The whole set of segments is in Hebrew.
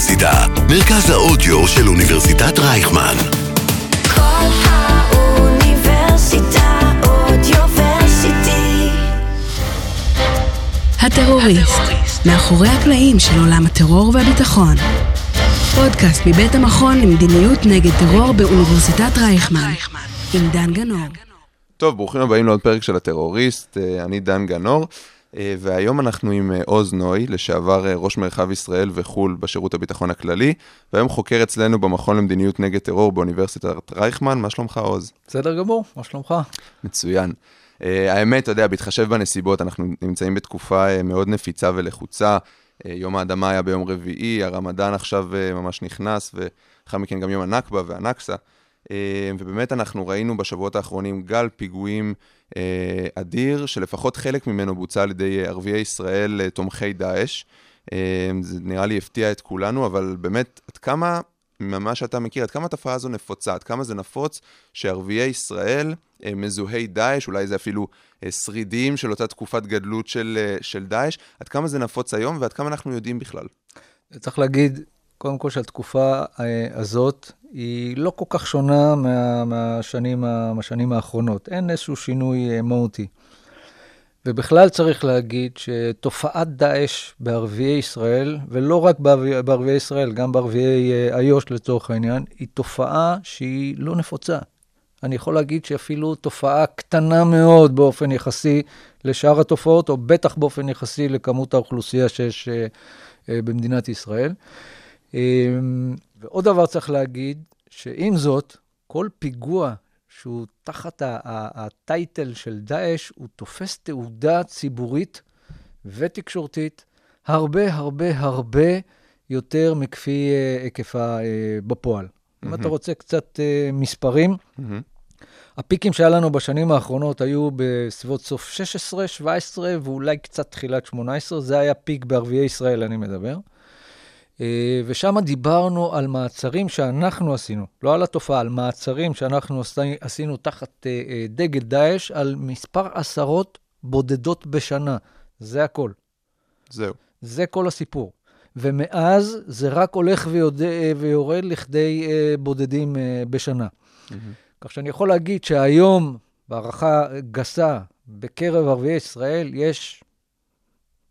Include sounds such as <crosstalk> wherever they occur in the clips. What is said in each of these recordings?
האוניברסיטה, מרכז האודיו של אוניברסיטת רייכמן. כל האוניברסיטה אודיוורסיטי. הטרוריסט, מאחורי הקלעים של עולם הטרור והביטחון. פודקאסט מבית המכון למדיניות נגד טרור באוניברסיטת רייכמן, עם דן גנור. טוב, ברוכים הבאים לעוד פרק של הטרוריסט, אה, אני דן גנור, והיום אנחנו עם אה, עוז נוי, לשעבר אה, ראש מרחב ישראל וחו"ל בשירות הביטחון הכללי, והיום חוקר אצלנו במכון למדיניות נגד טרור באוניברסיטת רייכמן, מה שלומך עוז? בסדר גמור, מה שלומך? מצוין. האמת, אתה יודע, בהתחשב בנסיבות, אנחנו נמצאים בתקופה מאוד נפיצה ולחוצה. יום האדמה היה ביום רביעי, הרמדאן עכשיו ממש נכנס, ולאחר מכן גם יום הנכבה והנכסה. Uh, ובאמת אנחנו ראינו בשבועות האחרונים גל פיגועים uh, אדיר, שלפחות חלק ממנו בוצע על ידי ערביי ישראל uh, תומכי דאעש. זה נראה לי הפתיע את כולנו, אבל באמת, עד כמה ממה שאתה מכיר, עד כמה התופעה הזו נפוצה, עד כמה זה נפוץ שערביי ישראל, אה, מזוהי דאעש, אולי זה אפילו אה, שרידים של אותה תקופת גדלות של, אה, של דאעש, עד כמה זה נפוץ היום ועד כמה אנחנו יודעים בכלל. צריך להגיד, קודם כל שהתקופה אה, הזאת היא לא כל כך שונה מה, מהשנים, מהשנים האחרונות. אין איזשהו שינוי אה, מהותי. ובכלל צריך להגיד שתופעת דאעש בערביי ישראל, ולא רק בערביי, ישראל, גם בערביי אה, איו"ש לצורך העניין, היא תופעה שהיא לא נפוצה. אני יכול להגיד שאפילו תופעה קטנה מאוד באופן יחסי לשאר התופעות, או בטח באופן יחסי לכמות האוכלוסייה שיש במדינת ישראל. אה, ועוד דבר צריך להגיד, שעם זאת, כל פיגוע שהוא תחת הטייטל של דאעש, הוא תופס תעודה ציבורית ותקשורתית הרבה הרבה הרבה יותר מכפי אה, היקפה אה, בפועל. אם אתה רוצה קצת אה, מספרים, הפיקים שהיה לנו בשנים האחרונות היו בסביבות סוף 16, 17 ואולי קצת תחילת 18, זה היה פיק בערביי ישראל, אני מדבר. אה, ושם דיברנו על מעצרים שאנחנו עשינו, לא על התופעה, על מעצרים שאנחנו עשי- עשינו תחת אה, אה, דגל דאעש, על מספר עשרות בודדות בשנה. זה הכל. זהו. זה כל הסיפור. ומאז זה רק הולך ויוד... ויורד לכדי בודדים בשנה. כך שאני יכול להגיד שהיום, בהערכה גסה, בקרב ערביי ישראל, יש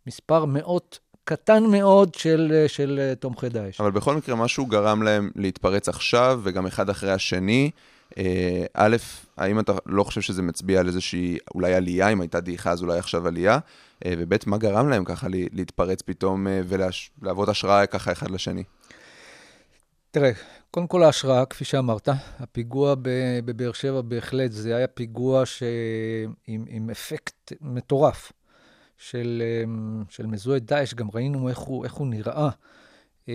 מספר מאות, קטן מאוד של, אה, של אה, תומכי דאעש. אבל בכל מקרה, משהו גרם להם להתפרץ עכשיו, וגם אחד אחרי השני. אה, א', האם אתה לא חושב שזה מצביע על איזושהי אולי עלייה, אם הייתה דעיכה אז אולי עכשיו עלייה? וב', מה גרם להם ככה להתפרץ פתאום ולהוות השראה ככה אחד לשני? תראה, קודם כל ההשראה, כפי שאמרת, הפיגוע בבאר שבע בהחלט, זה היה פיגוע ש... עם, עם אפקט מטורף של, אמ, של מזוהה דאעש, גם ראינו איך הוא, איך הוא נראה. אמ,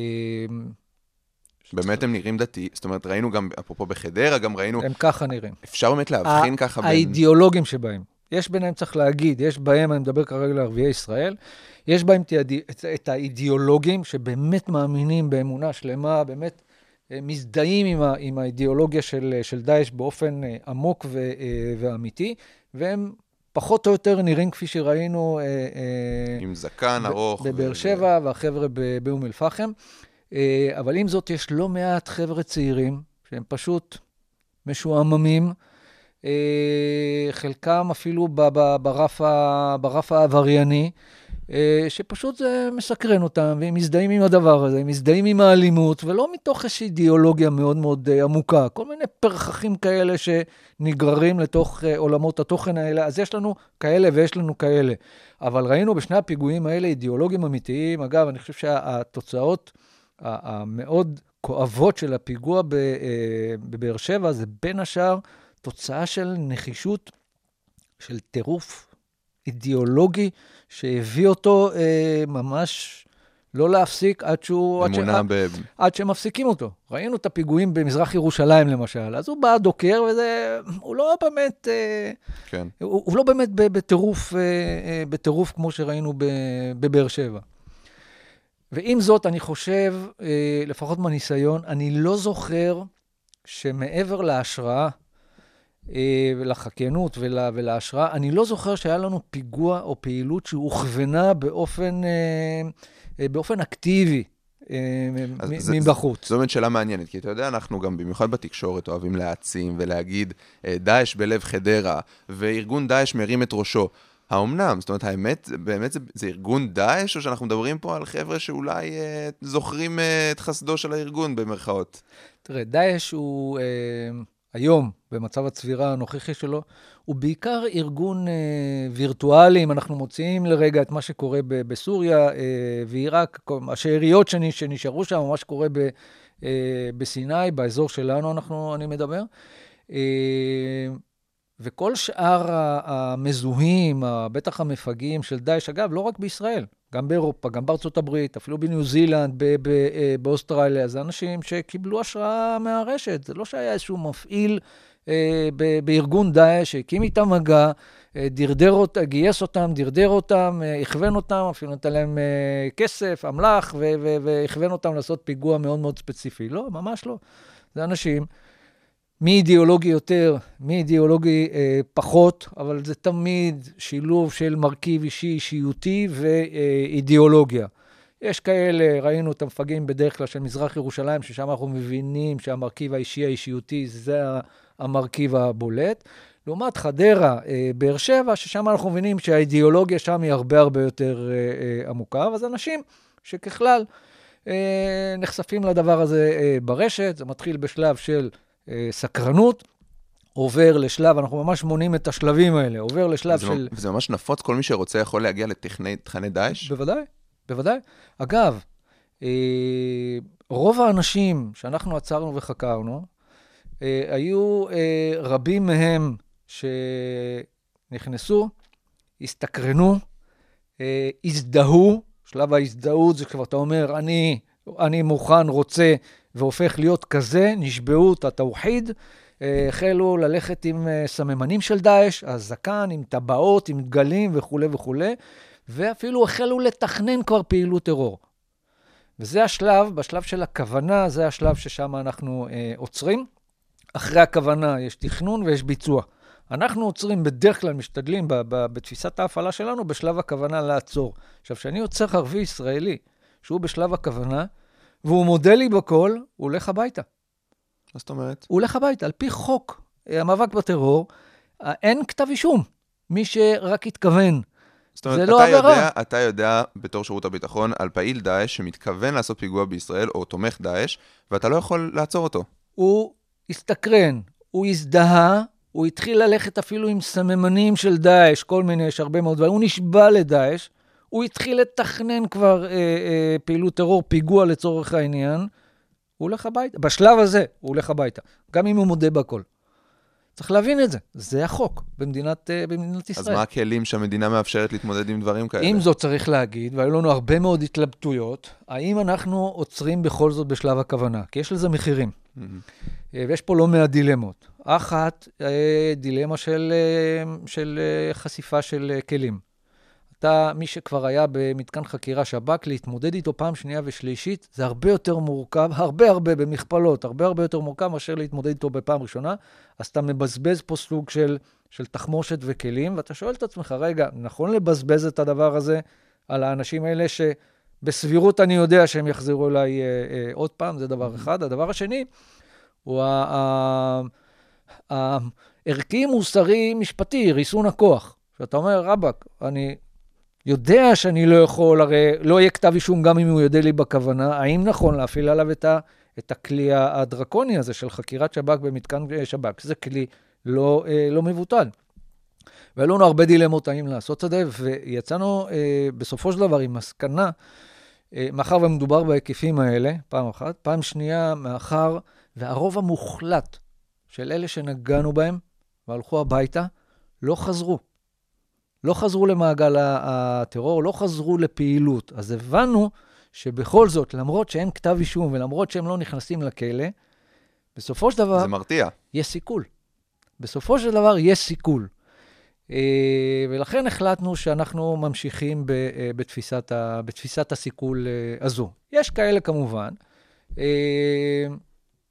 באמת הם נראים דתי, זאת אומרת, ראינו גם, אפרופו בחדרה, גם ראינו, הם ככה נראים. אפשר באמת להבחין ככה בין... האידיאולוגים שבהם. יש ביניהם, צריך להגיד, יש בהם, אני מדבר כרגע לערביי ישראל, יש בהם את, את, האידיאולוגים שבאמת מאמינים באמונה שלמה, באמת אה, מזדהים עם, ה, עם האידיאולוגיה של, של דאעש באופן אה, עמוק ו, אה, ואמיתי, והם פחות או יותר נראים כפי שראינו אה, אה, עם זקן ארוך. בבאר ו- שבע והחבר'ה באום אל-פחם. אה, אבל עם זאת, יש לא מעט חבר'ה צעירים שהם פשוט משועממים, חלקם אפילו ברף ברף העברייני, שפשוט זה מסקרן אותם, והם מזדהים עם הדבר הזה, הם מזדהים עם האלימות, ולא מתוך איזושהי אידיאולוגיה מאוד מאוד אה, עמוקה, כל מיני פרחחים כאלה שנגררים לתוך אה, עולמות התוכן האלה, אז יש לנו כאלה ויש לנו כאלה. אבל ראינו בשני הפיגועים האלה אידיאולוגים אמיתיים. אגב, אני חושב שהתוצאות המאוד כואבות של הפיגוע אה, בבאר שבע זה בין השאר תוצאה של נחישות, של טירוף אידיאולוגי שהביא אותו אה, ממש לא להפסיק עד שהוא... עד ש- אמונה עד- ב... עד שמפסיקים אותו. ראינו את הפיגועים במזרח ירושלים למשל, אז הוא בא דוקר וזה, הוא לא באמת, אה, כן. הוא, הוא לא באמת בטירוף, אה, אה, בטירוף כמו שראינו בבאר שבע. ועם זאת, אני חושב, אה, לפחות מהניסיון, אני לא זוכר שמעבר להשראה, אה, ולחקיינות ול, ולהשראה, אני לא זוכר שהיה לנו פיגוע או פעילות שהוכוונה באופן, אה, אה, באופן אקטיבי אז מבחוץ. זו באמת שאלה מעניינת, כי אתה יודע, אנחנו גם במיוחד בתקשורת אוהבים להעצים ולהגיד, דאעש בלב חדרה, וארגון דאעש מרים את ראשו. האומנם? זאת אומרת, האמת, באמת זה, זה ארגון דאעש, או שאנחנו מדברים פה על חבר'ה שאולי אה, זוכרים אה, את חסדו של הארגון, במרכאות? תראה, דאעש הוא אה, היום, במצב הצבירה הנוכחי שלו, הוא בעיקר ארגון אה, וירטואלי, אם אנחנו מוציאים לרגע את מה שקורה ב- בסוריה אה, ועיראק, השאריות שנ- שנשארו שם, מה שקורה ב- אה, בסיני, באזור שלנו אנחנו, אני מדבר. אה, וכל שאר המזוהים, בטח המפגעים של דאעש, אגב, לא רק בישראל, גם באירופה, גם בארצות הברית, אפילו בניו זילנד, ב- ב- אה, באוסטרליה, זה אנשים שקיבלו השראה מהרשת. זה לא שהיה איזשהו מפעיל אה, ב- בארגון דאעש שהקים איתם מגע, אה, דרדר אותם, גייס אותם, דרדר אותם, אה, הכוון אותם, אפילו נתן להם אה, כסף, אמל"ח, והכוון אותם לעשות פיגוע מאוד מאוד ספציפי. לא, ממש לא. זה אנשים מי אידיאולוגי יותר, מי אידיאולוגי אה, פחות, אבל זה תמיד שילוב של מרכיב אישי, אישיותי ואידיאולוגיה. יש כאלה, ראינו את המפגעים בדרך כלל של מזרח ירושלים, ששם אנחנו מבינים שהמרכיב האישי האישיותי זה המרכיב הבולט. לעומת חדרה, אה, באר שבע, ששם אנחנו מבינים שהאידיאולוגיה שם היא הרבה הרבה יותר אה, אה, עמוקה, זה אנשים שככלל אה, נחשפים לדבר הזה אה, ברשת, זה מתחיל בשלב של סקרנות, עובר לשלב, אנחנו ממש מונים את השלבים האלה, עובר לשלב זה, של... זה ממש נפוץ, כל מי שרוצה יכול להגיע לתכני תכני דאעש? בוודאי, בוודאי. אגב, אה, רוב האנשים שאנחנו עצרנו וחקרנו, אה, היו אה, רבים מהם שנכנסו, הסתקרנו, אה, הזדהו, שלב ההזדהות זה כבר אתה אומר, אני, אני מוכן, רוצה, והופך להיות כזה, נשבעו את התאוחיד, אה, החלו ללכת עם אה, סממנים של דאעש, הזקן, עם טבעות, עם דגלים וכולי וכולי, ואפילו החלו לתכנן כבר פעילות טרור. וזה השלב, בשלב של הכוונה, זה השלב ששם אנחנו אה, עוצרים. אחרי הכוונה יש תכנון ויש ביצוע. אנחנו עוצרים, בדרך כלל משתדלים ב- ב- בתפיסת ההפעלה שלנו, בשלב הכוונה לעצור. עכשיו, כשאני עוצר ערבי ישראלי, שהוא בשלב הכוונה, והוא מודה לי בכל, הוא הולך הביתה. מה זאת אומרת? הוא הולך הביתה. על פי חוק אה, המאבק בטרור, אה, אין כתב אישום. מי שרק התכוון. זאת אומרת, זה לא עבירה. יודע, אתה יודע בתור שירות הביטחון על פעיל דאעש שמתכוון לעשות פיגוע בישראל, או תומך דאעש, ואתה לא יכול לעצור אותו. הוא הסתקרן, הוא הזדהה, הוא התחיל ללכת אפילו עם סממנים של דאעש, כל מיני, יש הרבה מאוד דברים, הוא נשבע לדאעש, הוא התחיל לתכנן כבר אה, אה, פעילות טרור, פיגוע לצורך העניין, הוא הולך הביתה. בשלב הזה הוא הולך הביתה, גם אם הוא מודה בכל. צריך להבין את זה, זה החוק במדינת, אה, במדינת אז ישראל. מה הכלים שהמדינה מאפשרת להתמודד עם דברים כאלה? עם זאת צריך להגיד, והיו לנו הרבה מאוד התלבטויות, האם אנחנו עוצרים בכל זאת בשלב הכוונה? כי יש לזה מחירים. מהמם. אה, ויש פה לא מעט דילמות. אחת, אה, דילמה של, של חשיפה של כלים. אתה, מי שכבר היה במתקן חקירה שב"כ, להתמודד איתו פעם שנייה ושלישית, זה הרבה יותר מורכב, <laughs> הרבה הרבה במכפלות, הרבה הרבה יותר מורכב מאשר להתמודד איתו בפעם ראשונה. אז אתה מבזבז פה סוג של, של תחמושת וכלים, ואתה שואל את עצמך, רגע, נכון לבזבז את הדבר הזה על האנשים האלה שבסבירות אני יודע שהם יחזרו אליי אה, אה, עוד פעם, זה דבר אחד. הדבר השני, הוא הערכי, מוסרי, משפטי, ריסון הכוח. שאתה אומר, רבאק, אני יודע שאני לא יכול, הרי לא יהיה כתב אישום גם אם הוא יודע לי בכוונה, האם נכון להפעיל עליו את, ה, את הכלי הדרקוני הזה של חקירת שב"כ במתקן אה, שב"כ? זה כלי לא, אה, לא מבוטל. והיו לנו הרבה דילמות האם לעשות את זה, ויצאנו אה, בסופו של דבר עם מסקנה, אה, מאחר ומדובר בהיקפים האלה, פעם אחת, פעם שנייה, מאחר והרוב המוחלט של אלה שנגענו בהם והלכו הביתה, לא חזרו. לא חזרו למעגל הטרור, לא חזרו לפעילות. אז הבנו שבכל זאת, למרות שאין כתב אישום ולמרות שהם לא נכנסים לכלא, בסופו של דבר זה מרתיע. יש סיכול. בסופו של דבר יש סיכול. אה, ולכן החלטנו שאנחנו ממשיכים אה, בתפיסת, ה, בתפיסת הסיכול אה, הזו. יש כאלה כמובן,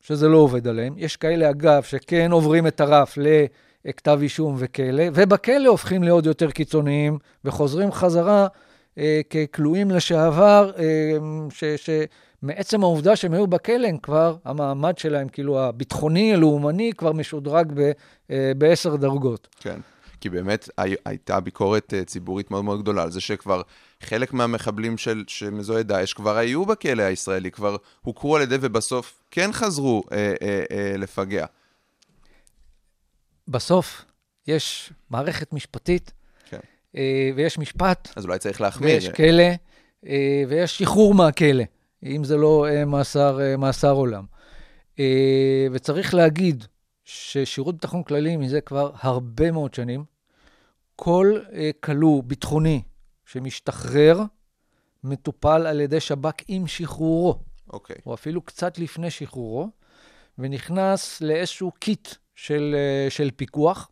שזה לא עובד עליהם. יש כאלה, אגב, שכן עוברים את הרף לכתב אישום וכלא, ובכלא הופכים לעוד יותר קיצוניים, וחוזרים חזרה אה, ככלואים לשעבר, אה, ש, מעצם העובדה שהם היו בכלא, הם כבר, המעמד שלהם, כאילו הביטחוני, הלאומני, כבר משודרג ב- אה, בעשר דרגות. כן. כי באמת הי- הייתה ביקורת אה, ציבורית מאוד מאוד גדולה על זה שכבר חלק מהמחבלים של, מזוהי דאעש כבר היו בכלא הישראלי, כבר הוכרו על ידי ובסוף כן חזרו אה, אה, אה, לפגע. בסוף יש מערכת משפטית, כן. אה, ויש משפט, אז אולי צריך להחמיר. ויש כלא, אה, ויש שחרור מהכלא, אם זה לא אה, מאסר, מאסר עולם. וצריך להגיד ששירות ביטחון כללי מזה כבר הרבה מאוד שנים, כל כלוא ביטחוני שמשתחרר, מטופל על ידי שב"כ עם שחרורו, אוקיי. או אפילו קצת לפני שחרורו, ונכנס לאיזשהו קיט של, אה, של פיקוח,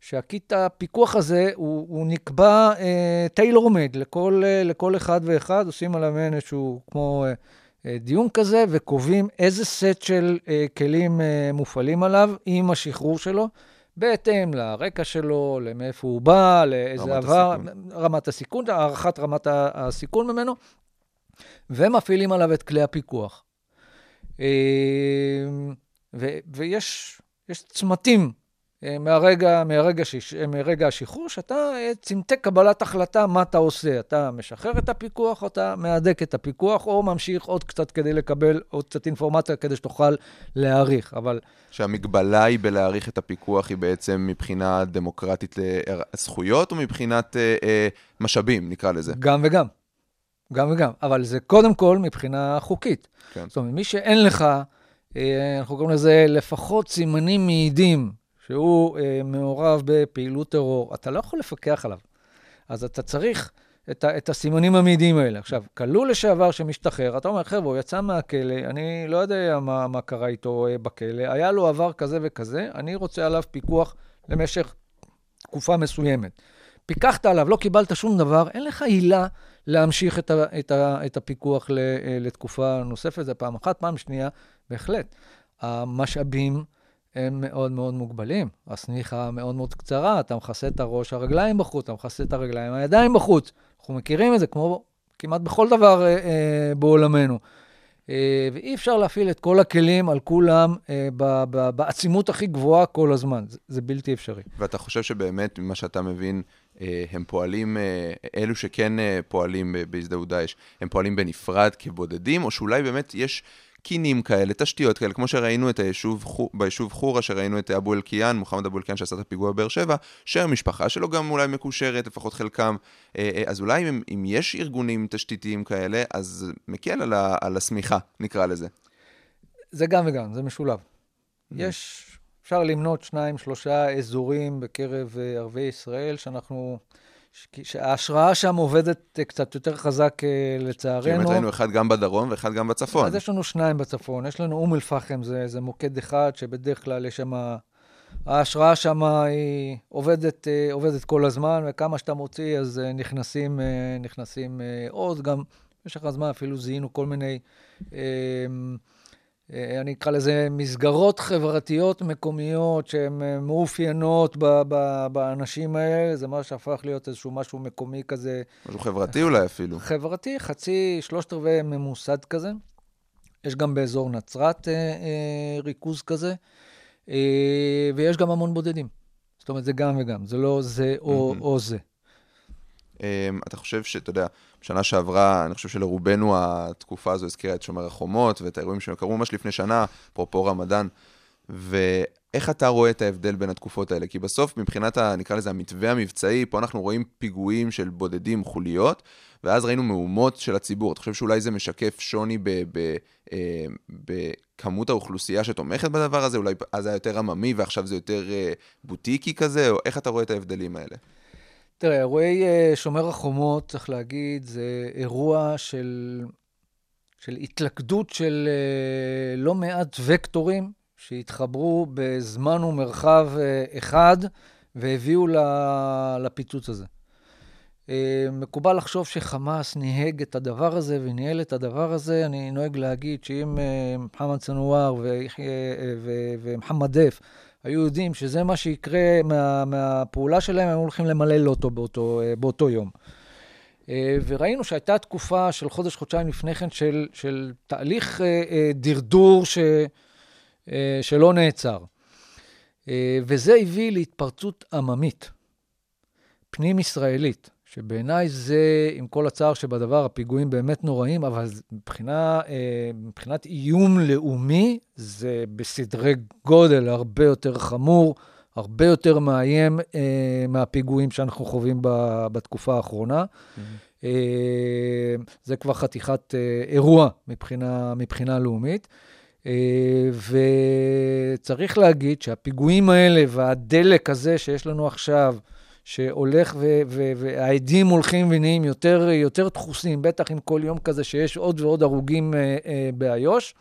שהקיט הפיקוח הזה, הוא, הוא נקבע tailor made לכל, אה, לכל אחד ואחד, עושים עליו מעין איזשהו כמו אה, אה, דיון כזה, וקובעים איזה סט של אה, כלים אה, מופעלים עליו עם השחרור שלו, בהתאם לרקע שלו, למאיפה הוא בא, לאיזה רמת עבר, הסיכון. רמת הסיכון, הערכת רמת הסיכון ממנו, ומפעילים עליו את כלי הפיקוח. אה, ו- ויש יש צמתים אה, מהרגע, מהרגע, שיש, אה, מרגע השחרור, שאתה אה, צמתי קבלת החלטה מה אתה עושה. אתה משחרר את הפיקוח, או אתה מהדק את הפיקוח, או ממשיך עוד קצת כדי לקבל עוד קצת אינפורמציה כדי שתוכל להעריך. אבל שהמגבלה היא בלהעריך את הפיקוח, היא בעצם מבחינה דמוקרטית לזכויות, או מבחינת אה, אה, משאבים, נקרא לזה. גם וגם. גם וגם. אבל זה קודם כל מבחינה חוקית. כן. זאת אומרת, מי שאין לך, אנחנו קוראים לזה לפחות סימנים מעידים שהוא אה, מעורב בפעילות טרור, אתה לא יכול לפקח עליו. אז אתה צריך את, ה, את הסימנים המעידים האלה. עכשיו, כלוא לשעבר שמשתחרר, אתה אומר, חבר'ה, הוא יצא מהכלא, אני לא יודע מה, מה קרה איתו אה, בכלא, היה לו עבר כזה וכזה, אני רוצה עליו פיקוח למשך תקופה מסוימת. פיקחת עליו, לא קיבלת שום דבר, אין לך עילה להמשיך את, ה, את, ה, את הפיקוח ל, אה, לתקופה נוספת, זה פעם אחת. פעם שנייה, בהחלט, המשאבים הם מאוד מאוד מוגבלים. השמיכה מאוד מאוד קצרה, אתה מכסה את הראש, הרגליים בחוץ, אתה מכסה את הרגליים, הידיים בחוץ. אנחנו מכירים את זה כמו כמעט בכל דבר אה, אה, בעולמנו. אה, ואי אפשר להפעיל את כל הכלים על כולם אה, ב- ב- בעצימות הכי גבוהה כל הזמן. זה, זה בלתי אפשרי. ואתה חושב שבאמת, ממה שאתה מבין, אה, הם פועלים, אה, אלו שכן אה, פועלים בהזדהות דאעש, הם פועלים בנפרד כבודדים, או שאולי באמת יש קינים כאלה, תשתיות כאלה, כמו שראינו את היישוב, ביישוב חורה, שראינו את אבו אלקיעאן, מוחמד אבו אלקיעאן שעשה את הפיגוע בבאר שבע, שהמשפחה שלו גם אולי מקושרת, לפחות חלקם. אה, אה, אז אולי אם, אם יש ארגונים תשתיתיים כאלה, אז מקל על, ה- על השמיכה, נקרא לזה. זה גם וגם, זה משולב. יש, אפשר למנות שניים, שלושה אזורים בקרב אה, ערביי ישראל, שאנחנו, שההשראה שם עובדת אה, קצת יותר חזק אה, כי באמת לצערנו. ראינו אחד גם בדרום ואחד גם בצפון. אז יש לנו שניים בצפון. יש לנו אום אל-פחם, זה, זה מוקד אחד, שבדרך כלל יש שם... ההשראה שם היא עובדת, אה, עובדת כל הזמן, וכמה שאתה מוציא, אז נכנסים, נכנסים עוד. גם במשך הזמן אפילו זיהינו כל מיני, אני אקרא לזה מסגרות חברתיות מקומיות שהן אה, מאופיינות ב- ב- באנשים האלה. זה מה שהפך להיות איזשהו משהו מקומי כזה, משהו חברתי אולי אפילו. חברתי, חצי, שלושת רבעי ממוסד כזה. יש גם באזור נצרת אה, אה, ריכוז כזה, אה, ויש גם המון בודדים. זאת אומרת, זה גם וגם, זה לא זה או, מהמם. או זה. Um, אתה חושב שאתה יודע, בשנה שעברה, אני חושב שלרובנו התקופה הזו הזכירה את שומר החומות ואת האירועים שקרו ממש לפני שנה, אפרופו רמדאן, ואיך אתה רואה את ההבדל בין התקופות האלה? כי בסוף, מבחינת, ה, נקרא לזה, המתווה המבצעי, פה אנחנו רואים פיגועים של בודדים, חוליות, ואז ראינו מהומות של הציבור. אתה חושב שאולי זה משקף שוני אה, בכמות האוכלוסייה שתומכת בדבר הזה? אולי אז היה יותר עממי ועכשיו זה יותר אה, בוטיקי כזה? או איך אתה רואה את ההבדלים האלה? תראה, אירועי אה, שומר החומות, צריך להגיד, זה אירוע של, של התלכדות של אה, לא מעט וקטורים שהתחברו בזמן ומרחב אה, אחד והביאו לפיצוץ הזה. מקובל לחשוב שחמאס ניהג את הדבר הזה וניהל את הדבר הזה. אני נוהג להגיד שאם מוחמד ו- ומוחמד דף היו יודעים שזה מה שיקרה מה, מהפעולה שלהם, הם הולכים למלא לוטו באותו, אה, באותו יום. אה, וראינו שהייתה תקופה של חודש-חודשיים לפני כן של, של תהליך אה, דרדור ש, שלא נעצר. וזה הביא להתפרצות עממית, פנים-ישראלית, שבעיניי זה, עם כל הצער שבדבר, הפיגועים באמת נוראים, אבל מבחינה, אה, מבחינת איום לאומי, זה בסדרי גודל הרבה יותר חמור, הרבה יותר מאיים אה, מהפיגועים שאנחנו חווים בתקופה האחרונה. אה, זה כבר חתיכת אירוע מבחינה, מבחינה לאומית. וצריך להגיד שהפיגועים האלה והדלק הזה שיש לנו עכשיו, שהולך ו- ו- והעדים הולכים ונהיים יותר, יותר דחוסים, בטח עם כל יום כזה שיש עוד ועוד הרוגים אה, אה, באיו"ש.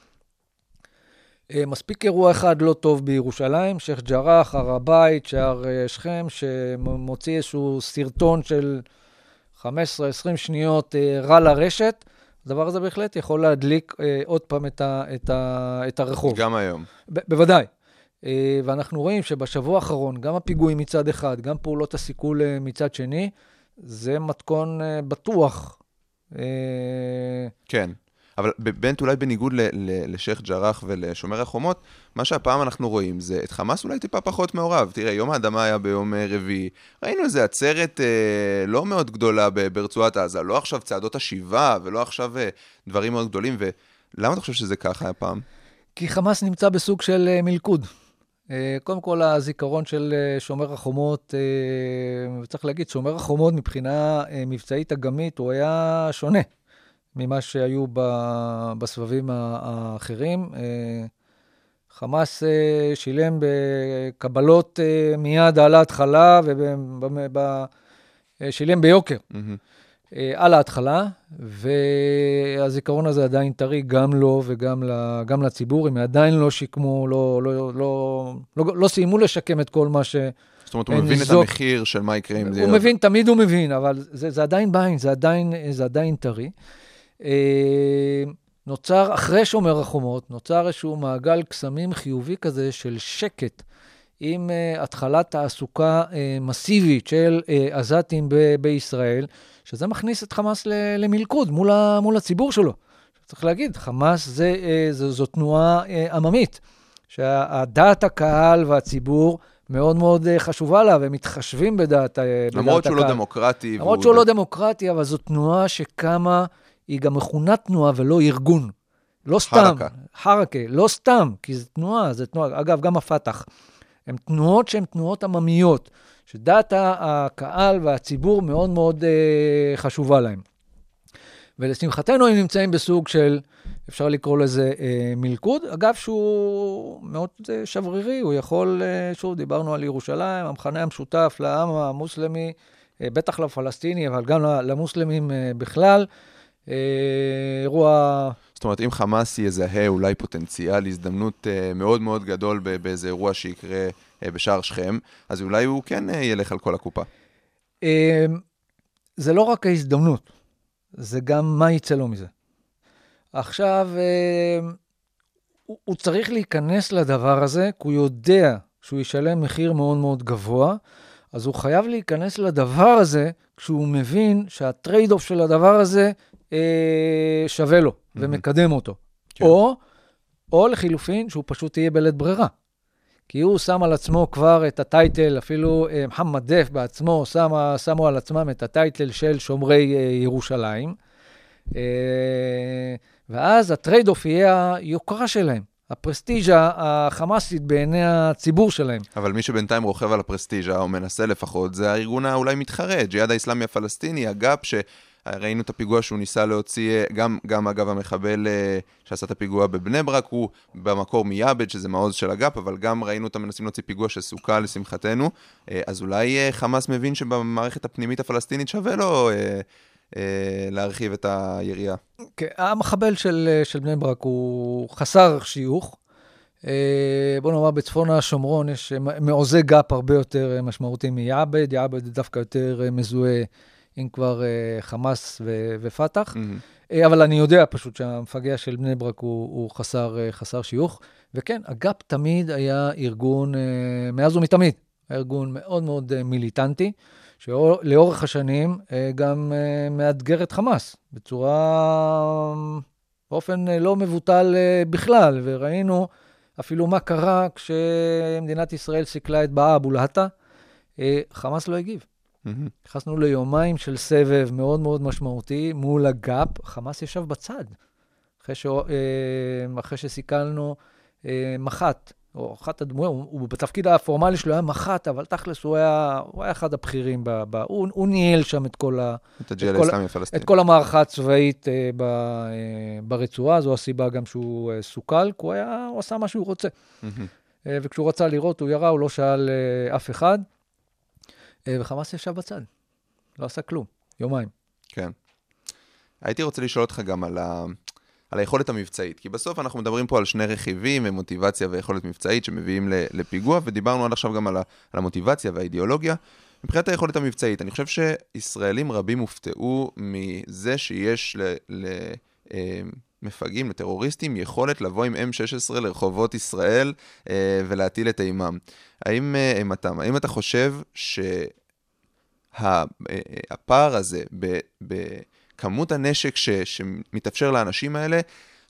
אה, מספיק אירוע אחד לא טוב בירושלים, שייח' ג'ראח, הר הבית, שער אה, שכם, שמוציא איזשהו סרטון של 15-20 שניות אה, רע לרשת. הדבר הזה בהחלט יכול להדליק אה, עוד פעם את, ה- את, ה- את הרחוב. גם היום. ב- בוודאי. אה, ואנחנו רואים שבשבוע האחרון, גם הפיגועים מצד אחד, גם פעולות הסיכול אה, מצד שני, זה מתכון אה, בטוח. כן. אבל ב- בנט, אולי בניגוד לשייח' ג'ראח ולשומר החומות, מה שהפעם אנחנו רואים זה את חמאס אולי טיפה פחות מעורב. תראה, יום האדמה היה ביום רביעי, ראינו איזו עצרת אה, לא מאוד גדולה ברצועת עזה, לא עכשיו צעדות השיבה ולא עכשיו אה, דברים מאוד גדולים, ולמה אתה חושב שזה ככה הפעם? כי חמאס נמצא בסוג של מלכוד. אה, קודם כל, הזיכרון של אה, שומר החומות, אה, צריך להגיד, שומר החומות מבחינה מבצעית אגמית, הוא היה שונה ממה שהיו בסבבים האחרים. חמאס שילם בקבלות מיד על ההתחלה, ושילם ביוקר. מהמם. אה, על ההתחלה, והזיכרון הזה עדיין טרי גם לו וגם ל, גם לציבור, הם עדיין לא שיקמו, לא, לא, לא, לא, לא סיימו לשקם את כל מה ש... זאת אומרת, הוא מבין את ניזוק. המחיר של מה יקרה אם זה... הוא מבין, תמיד הוא מבין, אבל זה, זה עדיין בעין, זה עדיין, זה עדיין טרי. אה, נוצר, אחרי שומר החומות, נוצר איזשהו מעגל קסמים חיובי כזה של שקט, עם uh, התחלת תעסוקה uh, מסיבית של uh, עזתים ב- בישראל, שזה מכניס את חמאס למלכוד מול, ה- מול הציבור שלו. צריך להגיד, חמאס זה, uh, זו, זו תנועה uh, עממית, שהדעת הקהל והציבור מאוד מאוד חשובה לה, והם מתחשבים בדעת, בדעת הקהל. למרות שהוא לא דמוקרטי. למרות שהוא ד- לא דמוקרטי, אבל זו תנועה שקמה, היא גם מכונה תנועה ולא ארגון. לא סתם. חרקה. חרקה, לא סתם, כי זו תנועה, זו תנועה. אגב, גם הפת"ח. הן תנועות שהן תנועות עממיות, שדעת הקהל והציבור מאוד מאוד אה, חשובה להם. ולשמחתנו הם נמצאים בסוג של, אפשר לקרוא לזה אה, מלכוד, אגב שהוא מאוד אה, שברירי, הוא יכול, אה, שוב, דיברנו על ירושלים, המכנה המשותף לעם המוסלמי, אה, בטח לפלסטיני, אבל גם למוסלמים אה, בכלל. אה, אירוע זאת אומרת, אם חמאס יזהה אולי פוטנציאל, הזדמנות אה, מאוד מאוד גדול באיזה אירוע שיקרה אה, בשער שכם, אז אולי הוא כן אה, ילך על כל הקופה. אה, זה לא רק ההזדמנות, זה גם מה יצא לו מזה. עכשיו, אה, הוא, הוא צריך להיכנס לדבר הזה, כי הוא יודע שהוא ישלם מחיר מאוד מאוד גבוה, אז הוא חייב להיכנס לדבר הזה כשהוא מבין שה trade off של הדבר הזה אה, שווה לו ומקדם אותו. כן. או, או לחילופין, שהוא פשוט יהיה בלית ברירה. כי הוא שם על עצמו כבר את ה title, אפילו אה, מוחמד דף בעצמו שמה, שמו על עצמם את ה title של שומרי אה, ירושלים. אה, ואז ה trade off יהיה היוקרה שלהם, הפרסטיז'ה החמאסית בעיני הציבור שלהם. אבל מי שבינתיים רוכב על הפרסטיז'ה, או מנסה לפחות, זה הארגון האולי מתחרה, ג'יהאד האיסלאמי הפלסטיני, הגאפ, שראינו את הפיגוע שהוא ניסה להוציא, אה, גם, גם אגב המחבל אה, שעשה את הפיגוע בבני ברק, הוא במקור מיעבד, שזה מעוז של הגאפ, אבל גם ראינו אותם מנסים להוציא פיגוע שסוכל לשמחתנו. אה, אז אולי חמאס מבין שבמערכת הפנימית הפלסטינית שווה לו להרחיב את היריעה. כן, המחבל של, של בני ברק הוא חסר שיוך. בוא נאמר, בצפון השומרון יש מעוזי גא"פ הרבה יותר משמעותיים מיעבד, יעבד דווקא יותר מזוהה עם כבר אה, חמאס ו- ופת"ח. Mm-hmm. אה, אבל אני יודע פשוט שהמפגע של בני ברק הוא, הוא חסר, אה, חסר שיוך. וכן, הגא"פ תמיד היה ארגון, אה, מאז ומתמיד, היה ארגון מאוד מאוד אה, מיליטנטי, שלאורך השנים גם מאתגר את חמאס בצורה, באופן לא מבוטל בכלל, וראינו אפילו מה קרה כשמדינת ישראל סיכלה את באה אבו אה, חמאס לא הגיב. מהמם. נכנסנו ליומיים של סבב מאוד מאוד משמעותי מול הגאפ, חמאס ישב בצד. אחרי, ש... אה, אחרי שסיכלנו אה, מח"ט, או אחת הדמויות, הוא, בתפקיד הפורמלי שלו היה מח"ט, אבל תכלס הוא היה, הוא היה אחד הבכירים, ב, ב, הוא, הוא ניהל שם את כל, ה, את הג'יהאד כל-. את כל המערכה הצבאית אה, ב, אה, ברצועה, זו הסיבה גם שהוא אה, סוכל, כי הוא, היה, הוא עשה מה שהוא רוצה. מהמם. אה, וכשהוא רצה לירות, הוא ירה, הוא לא שאל אה, אף אחד, וחמאס ישב בצד, לא עשה כלום, יומיים. כן. הייתי רוצה לשאול אותך גם על, ה... על היכולת המבצעית, כי בסוף אנחנו מדברים פה על שני רכיבים, מוטיבציה ויכולת מבצעית שמביאים לפיגוע, ודיברנו עד עכשיו גם על, ה... על המוטיבציה והאידיאולוגיה. מבחינת היכולת המבצעית, אני חושב שישראלים רבים הופתעו מזה שיש ל... ל... מפגעים, לטרוריסטים, יכולת לבוא עם M16 לרחובות ישראל אה, ולהטיל את אימם. האם, אה, אימתם, האם אתה חושב שהפער הזה ב- בכמות הנשק ש, שמתאפשר לאנשים האלה,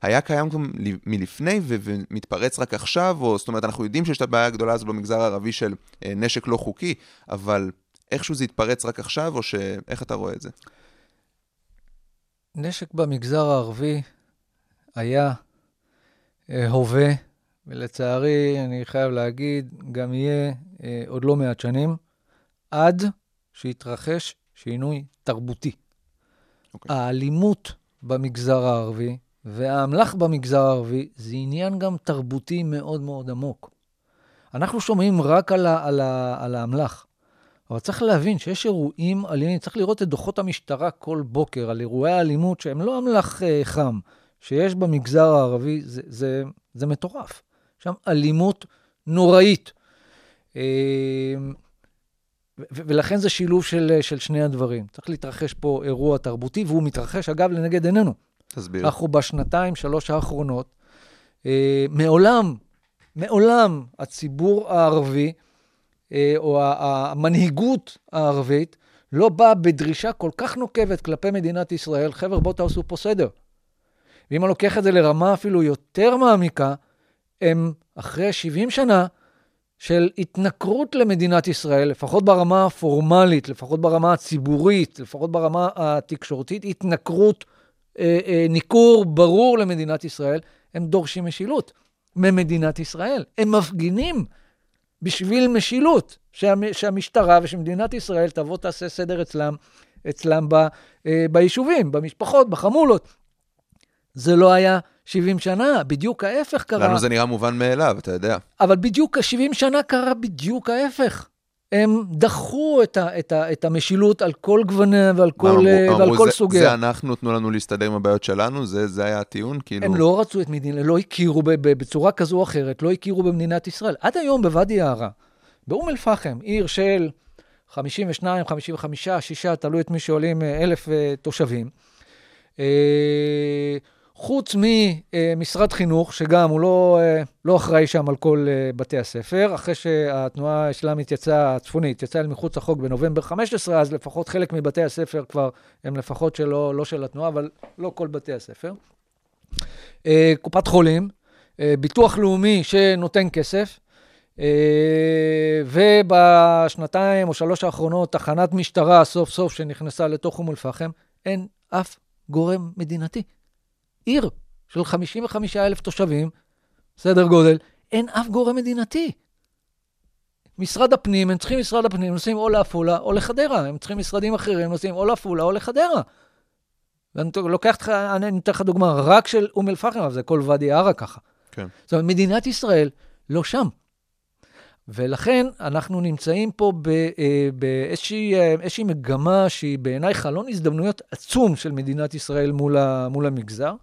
היה קיים גם מלפני ומתפרץ רק עכשיו, או זאת אומרת, אנחנו יודעים שיש את הבעיה הגדולה הזו במגזר הערבי של אה, נשק לא חוקי, אבל איכשהו זה התפרץ רק עכשיו, או שאיך אתה רואה את זה? נשק במגזר הערבי היה, אה, הווה, ולצערי, אני חייב להגיד, גם יהיה אה, עוד לא מעט שנים, עד שיתרחש שינוי תרבותי. אוקיי. האלימות במגזר הערבי והאמל"ח במגזר הערבי זה עניין גם תרבותי מאוד מאוד עמוק. אנחנו שומעים רק על, ה, על, ה, על האמל"ח, אבל צריך להבין שיש אירועים אלימים, צריך לראות את דוחות המשטרה כל בוקר על אירועי האלימות שהם לא אמל"ח אה, חם, שיש במגזר הערבי, זה, זה, זה מטורף. שם אלימות נוראית. אה, ולכן זה שילוב של, של שני הדברים. צריך להתרחש פה אירוע תרבותי, והוא מתרחש, אגב, לנגד עינינו. תסביר. אנחנו בשנתיים, שלוש האחרונות, אה, מעולם, מעולם הציבור הערבי, אה, או המנהיגות הערבית, לא באה בדרישה כל כך נוקבת כלפי מדינת ישראל, חבר'ה, בואו תעשו פה סדר. ואם אני לוקח את זה לרמה אפילו יותר מעמיקה, הם אחרי 70 שנה של התנכרות למדינת ישראל, לפחות ברמה הפורמלית, לפחות ברמה הציבורית, לפחות ברמה התקשורתית, התנכרות, אה, אה, ניכור ברור למדינת ישראל, הם דורשים משילות ממדינת ישראל. הם מפגינים בשביל משילות, שהמ- שהמשטרה ושמדינת ישראל תבוא תעשה סדר אצלם, אצלם ב, אה, ביישובים, במשפחות, בחמולות. זה לא היה 70 שנה, בדיוק ההפך קרה. לנו זה נראה מובן מאליו, אתה יודע. אבל בדיוק ה-70 שנה קרה בדיוק ההפך. הם דחו את, ה, את, ה, את המשילות על כל גווניה ועל כל, מה, אה, אמרו- ועל אמרו, כל זה- סוגיה. זה אנחנו, תנו לנו להסתדר עם הבעיות שלנו? זה זה היה הטיעון? כאילו... הם לא רצו את מדינה, לא הכירו ב, ב, בצורה כזו או אחרת, לא הכירו במדינת ישראל. עד היום בוואדי עארה, באום אל-פחם, עיר של 52, 55, 6, תלוי את מי שעולים אה, אלף אה, תושבים. אה, חוץ ממשרד חינוך, שגם הוא לא, אה, לא אחראי שם על כל אה, בתי הספר, אחרי שהתנועה האסלאמית יצאה, הצפונית, יצאה אל מחוץ לחוק בנובמבר 15, אז לפחות חלק מבתי הספר כבר הם לפחות שלא לא של התנועה, אבל לא כל בתי הספר. אה, קופת חולים, ביטוח לאומי שנותן כסף, ובשנתיים או שלוש האחרונות, תחנת משטרה סוף סוף שנכנסה לתוך אום אל-פחם, אין אף גורם מדינתי. עיר של 55 אלף תושבים, סדר גודל, אין אף גורם מדינתי. משרד הפנים, הם צריכים משרד הפנים, נוסעים או לעפולה או לחדרה, הם צריכים משרדים אחרים, נוסעים או לעפולה או לחדרה. ואני לוקח אותך, אני אתן לך דוגמה, רק של אום אל-פחם, אבל זה כל ואדי עארה ככה. כן. זאת אומרת, מדינת ישראל לא שם. ולכן אנחנו נמצאים פה אה, באיזושהי אה, מגמה שהיא בעיניי חלון הזדמנויות עצום של מדינת ישראל מול, ה, מול המגזר,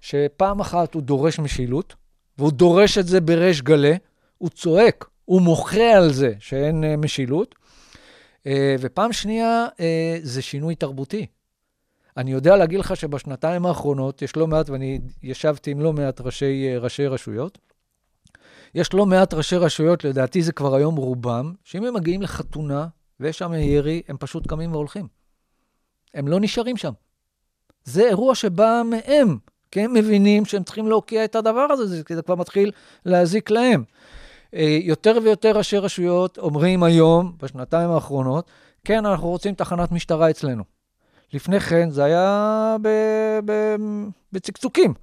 שפעם אחת הוא דורש משילות, והוא דורש את זה בריש גלי, הוא צועק, הוא מוחה על זה שאין אה, משילות, ופעם שנייה זה שינוי תרבותי. אני יודע להגיד לך שבשנתיים האחרונות יש לא מעט, ואני ישבתי עם לא מעט ראשי, ראשי רשויות, יש לא מעט ראשי רשויות, לדעתי זה כבר היום רובם, שאם הם מגיעים לחתונה ויש שם ירי, הם פשוט קמים והולכים. הם לא נשארים שם. זה אירוע שבא מהם, כי הם מבינים שהם צריכים להוקיע את הדבר הזה, כי זה כבר מתחיל להזיק להם. אה, יותר ויותר ראשי רשויות אומרים היום, בשנתיים האחרונות, כן, אנחנו רוצים תחנת משטרה אצלנו. לפני כן זה היה ב- ב- בצקצוקים.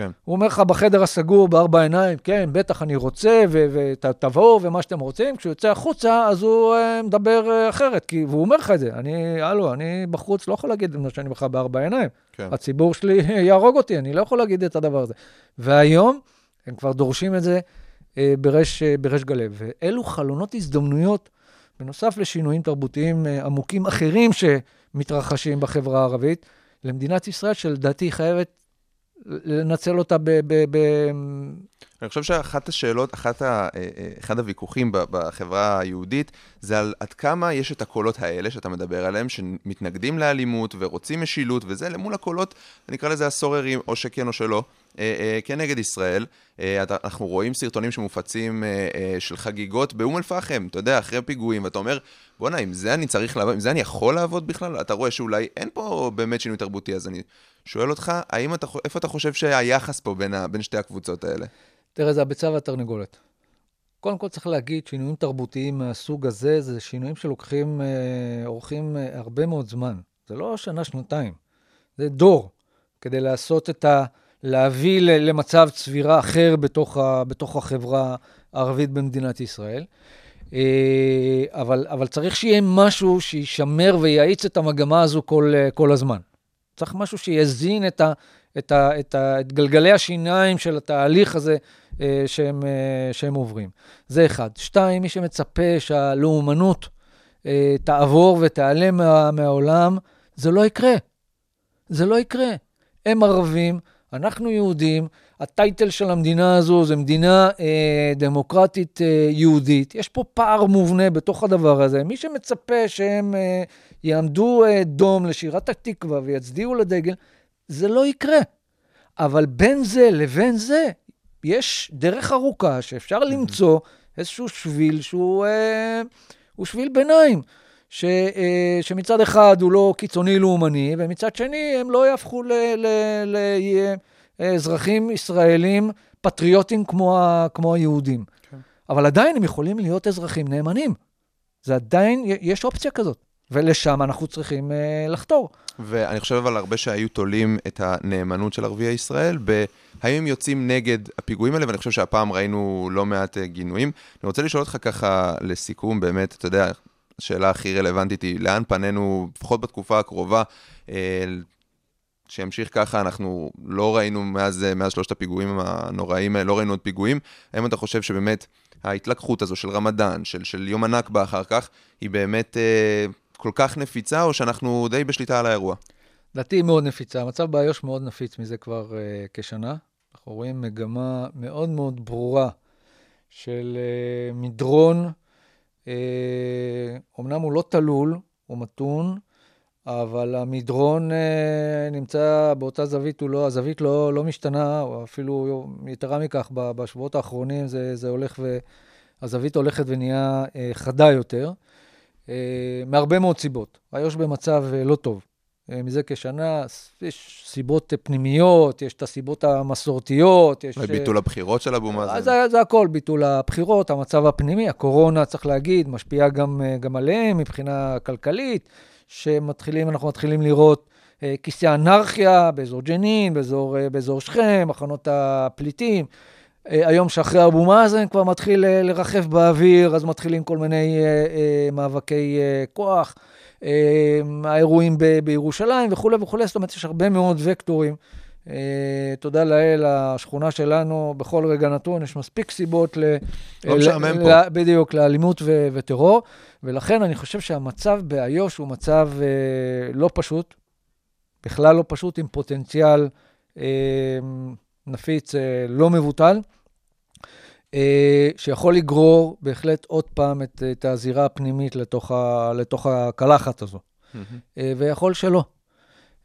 כן. הוא אומר לך בחדר הסגור בארבע עיניים, כן, בטח אני רוצה, ותבואו ומה שאתם רוצים. כשהוא יוצא החוצה, אז הוא uh, מדבר uh, אחרת, כי, והוא אומר לך את זה. אני, הלו, אני בחוץ לא יכול להגיד מה שאני לך בארבע עיניים. כן. הציבור שלי <laughs> יהרוג אותי, אני לא יכול להגיד את הדבר הזה. והיום, הם כבר דורשים את זה uh, בריש, uh, בריש גלי. ואלו חלונות הזדמנויות, בנוסף לשינויים תרבותיים uh, עמוקים אחרים שמתרחשים בחברה הערבית, למדינת ישראל, שלדעתי חייבת לנצל אותה ב... ב, ב אני חושב שאחת השאלות, אחת ה, אה, אה, אחד הוויכוחים בחברה היהודית, זה על עד כמה יש את הקולות האלה שאתה מדבר עליהם, שמתנגדים לאלימות ורוצים משילות, וזה למול הקולות, נקרא לזה הסוררים, או שכן או שלא, כנגד ישראל. אה, אנחנו רואים סרטונים שמופצים אה, אה, של חגיגות באום אל-פחם, אתה יודע, אחרי פיגועים, ואתה אומר, בואנה, עם זה אני צריך לעבוד, עם זה אני יכול לעבוד בכלל? אתה רואה שאולי אין פה באמת שינוי תרבותי, אז אני שואל אותך, אתה, איפה אתה חושב שהיחס פה בין, ה, בין שתי הקבוצות האלה? תראה, זה הביצה והתרנגולת. קודם כל צריך להגיד, שינויים תרבותיים מהסוג הזה, זה שינויים שלוקחים, אה, אורכים אה, הרבה מאוד זמן. זה לא שנה, שנתיים. זה דור, כדי לעשות את ה... להביא למצב צבירה אחר בתוך, ה, בתוך החברה הערבית במדינת ישראל. אה, אבל, אבל צריך שיהיה משהו שישמר ויאיץ את המגמה הזו כל, אה, כל הזמן. צריך משהו שיזין את, ה, את, ה, את, ה, את גלגלי השיניים של התהליך הזה אה, שהם, שהם עוברים. זה אחד. שתיים, מי שמצפה שהלאומנות תעבור ותיעלם מה, מהעולם, זה לא יקרה. זה לא יקרה. הם ערבים, אנחנו יהודים, הטייטל של המדינה הזו זה מדינה אה, דמוקרטית אה, יהודית. יש פה פער מובנה בתוך הדבר הזה. מי שמצפה שהם אה, יעמדו אה, דום לשירת התקווה ויצדיעו לדגל, זה לא יקרה. אבל בין זה לבין זה, יש דרך ארוכה שאפשר למצוא איזשהו שביל שהוא אה, שביל ביניים. ש, אה, שמצד אחד הוא לא קיצוני לאומני, ומצד שני הם לא יהפכו לאזרחים ישראלים פטריוטים כמו, ה, כמו היהודים. כן. אבל עדיין הם יכולים להיות אזרחים נאמנים. זה עדיין, יש אופציה כזאת, ולשם אנחנו צריכים אה, לחתור. ואני חושב אבל הרבה שהיו תולים את הנאמנות של ערביי ישראל, ב... האם הם יוצאים נגד הפיגועים האלה, ואני חושב שהפעם ראינו לא מעט אה, גינויים. אני רוצה לשאול אותך ככה לסיכום, באמת, אתה יודע, השאלה הכי רלוונטית היא, לאן פנינו, לפחות בתקופה הקרובה, אה, שימשיך ככה, אנחנו לא ראינו מאז, אה, מאז שלושת הפיגועים הנוראים, האלה, לא ראינו עוד פיגועים. האם אתה חושב שבאמת ההתלקחות הזו של רמדאן, של, של יום הנכבה אחר כך, היא באמת אה, כל כך נפיצה, או שאנחנו די בשליטה על האירוע? לדעתי היא מאוד נפיצה. המצב באיו"ש מאוד נפיץ מזה כבר uh, כשנה. אנחנו רואים מגמה מאוד מאוד ברורה של uh, מדרון. אומנם הוא לא תלול, הוא מתון, אבל המדרון uh, נמצא באותה זווית, לא, הזווית לא, לא משתנה, או אפילו יתרה מכך, בשבועות האחרונים זה, זה הולך ו... הזווית הולכת ונהיה uh, חדה יותר, uh, מהרבה מאוד סיבות. איו"ש במצב uh, לא טוב. אה, מזה כשנה, יש סיבות פנימיות, יש את הסיבות המסורתיות, יש... אולי ביטול הבחירות של אבו מאזן. אז זה, זה הכל, ביטול הבחירות, המצב הפנימי, הקורונה, צריך להגיד, משפיעה גם, אה, גם עליהם מבחינה כלכלית, שמתחילים, אנחנו מתחילים לראות אה, כיסי אנרכיה באזור ג'נין, באזור, אה, באזור שכם, מחנות הפליטים. אה, היום שאחרי אבו מאזן כבר מתחיל אה, לרחף באוויר, אז מתחילים כל מיני אה, אה, מאבקי אה, כוח. אה, האירועים בירושלים וכולי וכולי, זאת אומרת, יש הרבה מאוד וקטורים. אה, תודה לאל, השכונה שלנו, בכל רגע נתון, יש מספיק סיבות ל... לא משעמם פה. בדיוק, לאלימות ו- וטרור, ולכן אני חושב שהמצב באיו"ש הוא מצב אה, לא פשוט, בכלל לא פשוט, עם פוטנציאל אה, נפיץ לא מבוטל. אה, שיכול לגרור בהחלט עוד פעם את, את הזירה הפנימית לתוך, ה, לתוך הקלחת הזו. אה, ויכול שלא.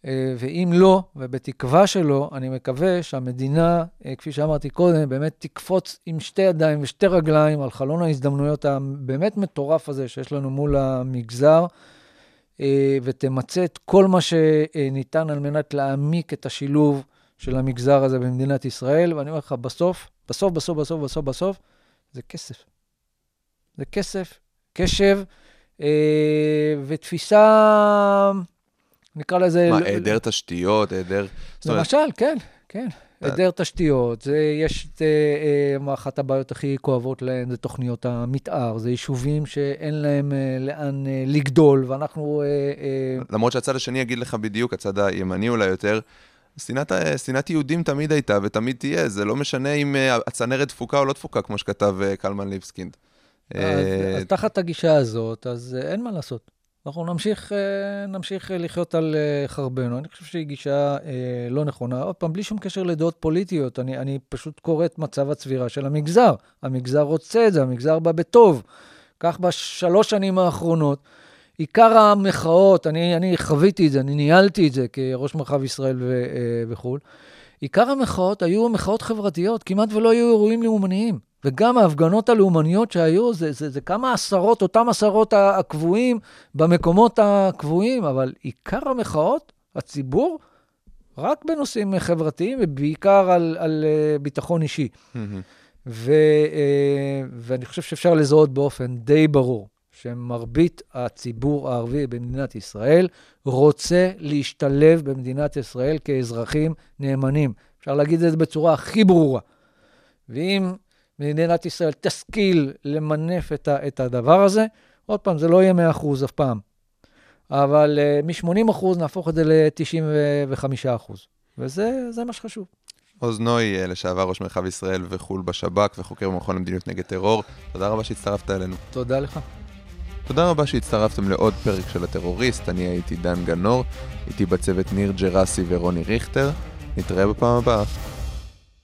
אה, ואם לא, ובתקווה שלא, אני מקווה שהמדינה, כפי שאמרתי קודם, באמת תקפוץ עם שתי ידיים ושתי רגליים על חלון ההזדמנויות הבאמת מטורף הזה שיש לנו מול המגזר, ותמצה את כל מה שניתן על מנת להעמיק את השילוב של המגזר הזה במדינת ישראל. ואני אומר לך, בסוף, בסוף, בסוף, בסוף, בסוף, בסוף, זה כסף. זה כסף, קשב ותפיסה... נקרא לזה... מה, לא- היעדר תשתיות, היעדר... אומרת, למשל, כן, כן. היעדר תשתיות, זה, יש את אה, אחת הבעיות הכי כואבות להן, זה תוכניות המתאר, זה יישובים שאין להם אה, לאן אה, לגדול, ואנחנו... אה, אה, למרות שהצד השני יגיד לך בדיוק, הצד הימני אולי יותר, שנאת, יהודים תמיד הייתה ותמיד תהיה, זה לא משנה אם אה, הצנרת תפוקה או לא תפוקה, כמו שכתב אה, קלמן ליבסקינד. אז, אה, אז תחת הגישה הזאת, אז אין מה לעשות. אנחנו נמשיך, נמשיך לחיות על חרבנו. אני חושב שהיא גישה לא נכונה. עוד פעם, בלי שום קשר לדעות פוליטיות, אני, אני פשוט קורא את מצב הצבירה של המגזר. המגזר רוצה את זה, המגזר בא בטוב. כך בשלוש שנים האחרונות, עיקר המחאות, אני, אני חוויתי את זה, אני ניהלתי את זה כראש מרחב ישראל ו, אה, וכו', עיקר המחאות היו מחאות חברתיות, כמעט ולא היו אירועים לאומניים. וגם ההפגנות הלאומניות שהיו, זה, זה, זה כמה עשרות, אותם עשרות הקבועים במקומות הקבועים, אבל עיקר המחאות, הציבור, רק בנושאים חברתיים ובעיקר על, על אה, ביטחון אישי. ו, אה, ואני חושב שאפשר לזהות באופן די ברור שמרבית הציבור הערבי במדינת ישראל רוצה להשתלב במדינת ישראל כאזרחים נאמנים. אפשר להגיד את זה בצורה הכי ברורה. ואם מדינת ישראל תשכיל למנף את, ה, את הדבר הזה, עוד פעם, זה לא יהיה 100% אף פעם, אבל uh, מ-80% נהפוך את זה ל-95%. וזה זה מה שחשוב. עוז נוי, אה, לשעבר ראש מרחב ישראל וחו"ל בשב"כ וחוקר במכון למדיניות נגד טרור, תודה רבה שהצטרפת אלינו. תודה לך. תודה רבה שהצטרפתם לעוד פרק של הטרוריסט, אני הייתי דן גנור, איתי בצוות ניר ג'רסי ורוני ריכטר, נתראה בפעם הבאה.